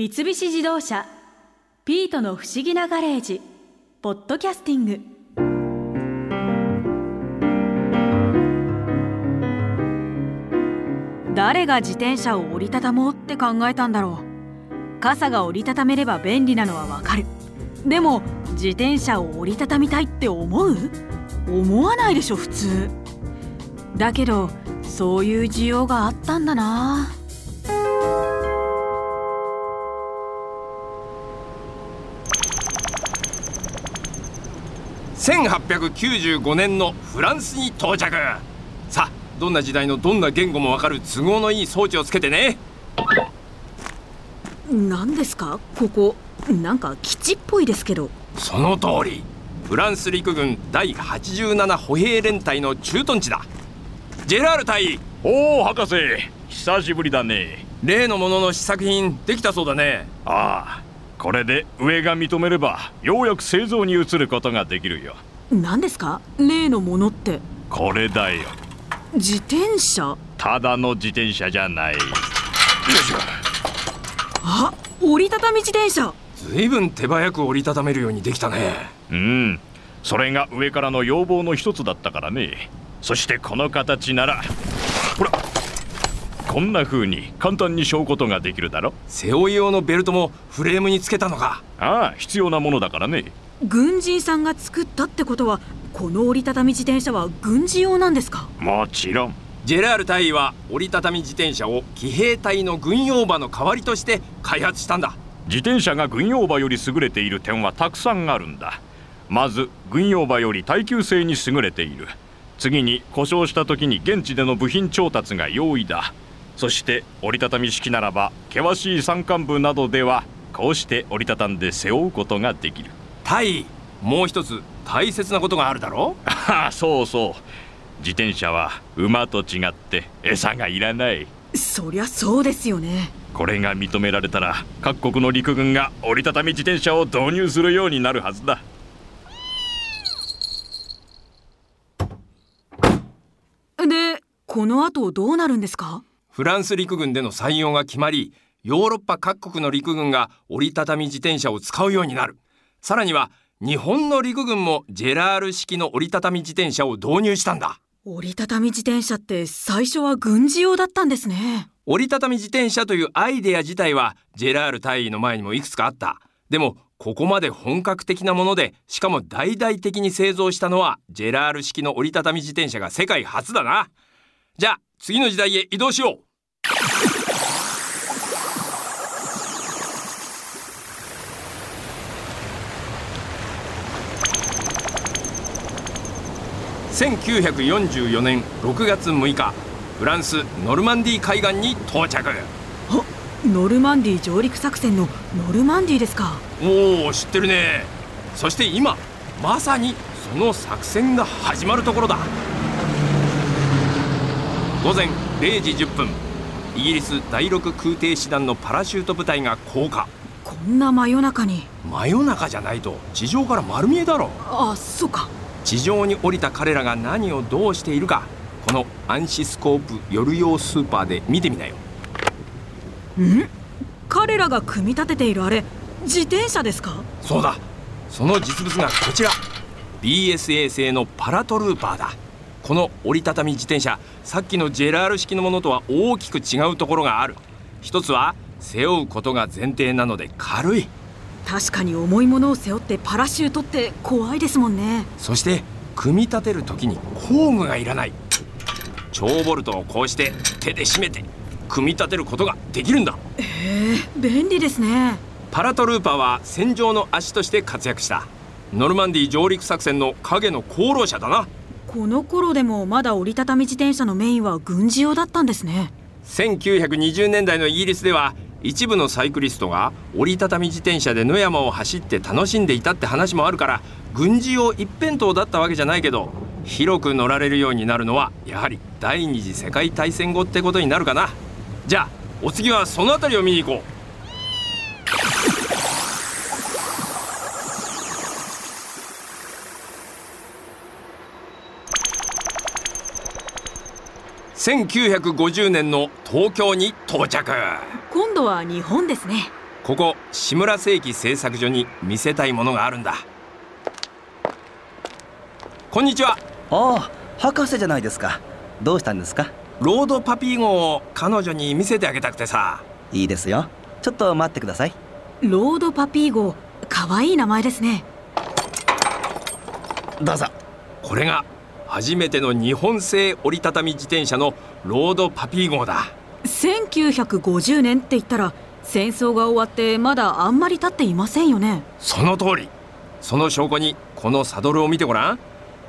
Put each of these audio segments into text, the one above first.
三菱自動車「ピートの不思議なガレージ」ポッドキャスティング。誰が自転車を折りたたもうって考えたんだろう。傘が折りたためれば便利なのはわかる。でも自転車を折りたたみたいって思う？思わないでしょ普通。だけどそういう需要があったんだな。1895年のフランスに到着。さあどんな時代のどんな言語もわかる都合のいい装置をつけてね。何ですか？ここ。なんか基地っぽいですけど。その通り。フランス陸軍第87歩兵連隊の駐屯地だ。ジェラール隊。おお博士。久しぶりだね。例のものの試作品できたそうだね。ああこれで上が認めればようやく製造に移ることができるよ。何ですか？例のものって。これだよ。自転車？ただの自転車じゃない。よいしょ。あ折りたたみ自転車。ずいぶん手早く折りたためるようにできたね。うん。それが上からの要望の一つだったからね。そしてこの形なら。ほらこんな風に簡単に背負うことができるだろ？背負い用のベルトもフレームにつけたのか。ああ必要なものだからね。軍人さんが作ったってことはこの折りたたみ自転車は軍事用なんですか？もちろん。ジェラール大尉は折りたたみ自転車を騎兵隊の軍用馬の代わりとして開発したんだ。自転車が軍用馬より優れている点はたくさんあるんだ。まず軍用馬より耐久性に優れている。次に故障した時に現地での部品調達が容易だそして折りたたみ式ならば険しい山間部などではこうして折りたたんで背負うことができる。大尉もう一つ大切なことがあるだろああそうそう。自転車は馬と違って餌がいらない。そりゃそうですよね。これが認められたら各国の陸軍が折りたたみ自転車を導入するようになるはずだ。でこの後どうなるんですか？フランス陸軍での採用が決まりヨーロッパ各国の陸軍が折りたたみ自転車を使うようになる。さらには日本の陸軍もジェラール式の折りたたみ自転車を導入したんだ。折りたたみ自転車って最初は軍事用だったんですね。折りたたみ自転車というアイデア自体はジェラール大尉の前にもいくつかあった。でもここまで本格的なものでしかも大々的に製造したのはジェラール式の折りたたみ自転車が世界初だな。じゃあ次の時代へ移動しよう1944年6月6日フランスノルマンディー海岸に到着。あノルマンディー上陸作戦のノルマンディーですか。おお知ってるね。そして今まさにその作戦が始まるところだ。午前0時10分イギリス第6空挺師団のパラシュート部隊が降下。こんな真夜中に。真夜中じゃないと地上から丸見えだろ。あそうか地上に降りた彼らが何をどうしているかこの暗視スコープ夜用スーパーで見てみなよ。ん？彼らが組み立てているあれ自転車ですか？そうだ。その実物がこちら。BSA 製のパラトルーパーだ。この折りたたみ自転車さっきのジェラール式のものとは大きく違うところがある。一つは背負うことが前提なので軽い確かに重いものを背負ってパラシュートって怖いですもんね。そして組み立てる時に工具がいらない。超ボルトをこうして手で締めて組み立てることができるんだ。へえ便利ですね。パラトルーパーは戦場の足として活躍した。ノルマンディー上陸作戦の影の功労者だな。この頃でもまだ折りたたみ自転車のメインは軍事用だったんですね。1920年代のイギリスでは一部のサイクリストが折りたたみ自転車で野山を走って楽しんでいたって話もあるから軍事用一辺倒だったわけじゃないけど広く乗られるようになるのはやはり第二次世界大戦後ってことになるかな。じゃあお次はその辺りを見に行こう。1950年の東京に到着。度は日本ですね。ここ志村世紀製作所に見せたいものがあるんだ。こんにちは。ああ博士じゃないですか。どうしたんですか？ロードパピー号を彼女に見せてあげたくてさ。いいですよ。ちょっと待ってください。ロードパピー号かわいい名前ですね。どうぞ。これが初めての日本製折りたたみ自転車のロードパピー号だ1950年って言ったら戦争が終わってまだあんまり経っていませんよね。その通り。その証拠にこのサドルを見てごらん。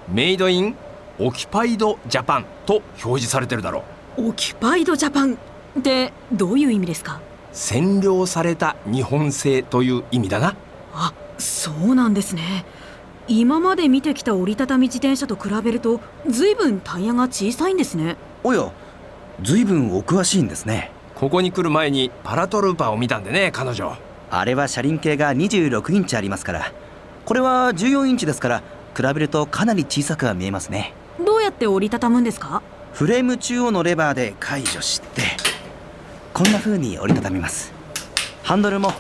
メイドインオキパイドジャパンと表示されてるだろオキュパイドジャパンってどういう意味ですか？占領された日本製という意味だな。あそうなんですね。今まで見てきた折りたたみ自転車と比べると随分タイヤが小さいんですね。おやずいぶんお詳しいんですね。ここに来る前にパラトルーパーを見たんでね彼女。あれは車輪径が26インチありますから。これは14インチですから比べるとかなり小さくは見えますね。どうやって折りたたむんですか？フレーム中央のレバーで解除してこんな風に折りたたみます。ハンドルも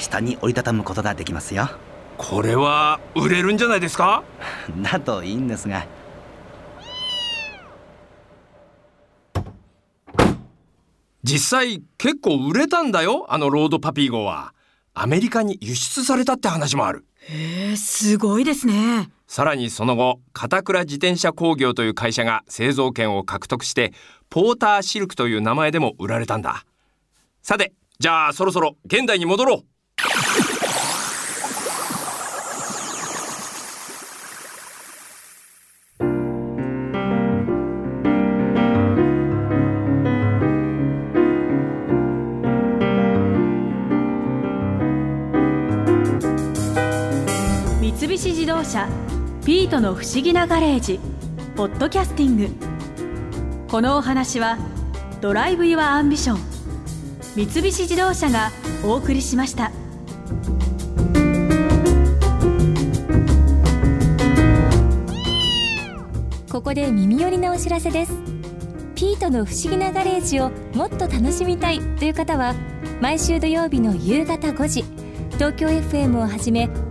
下に折りたたむことができますよ。これは売れるんじゃないですか？だといいんですが実際結構売れたんだよあのロードパピー号は。アメリカに輸出されたって話もある。へえすごいですね。さらにその後片倉自転車工業という会社が製造権を獲得してポーターシルクという名前でも売られたんだ。さてじゃあそろそろ現代に戻ろう三菱自動車ピートの不思議なガレージポッドキャスティング。このお話は Drive your Ambition 三菱自動車がお送りしました。ここで耳寄りなお知らせです。ピートの不思議なガレージをもっと楽しみたいという方は毎週土曜日の夕方5時東京 FM をはじめ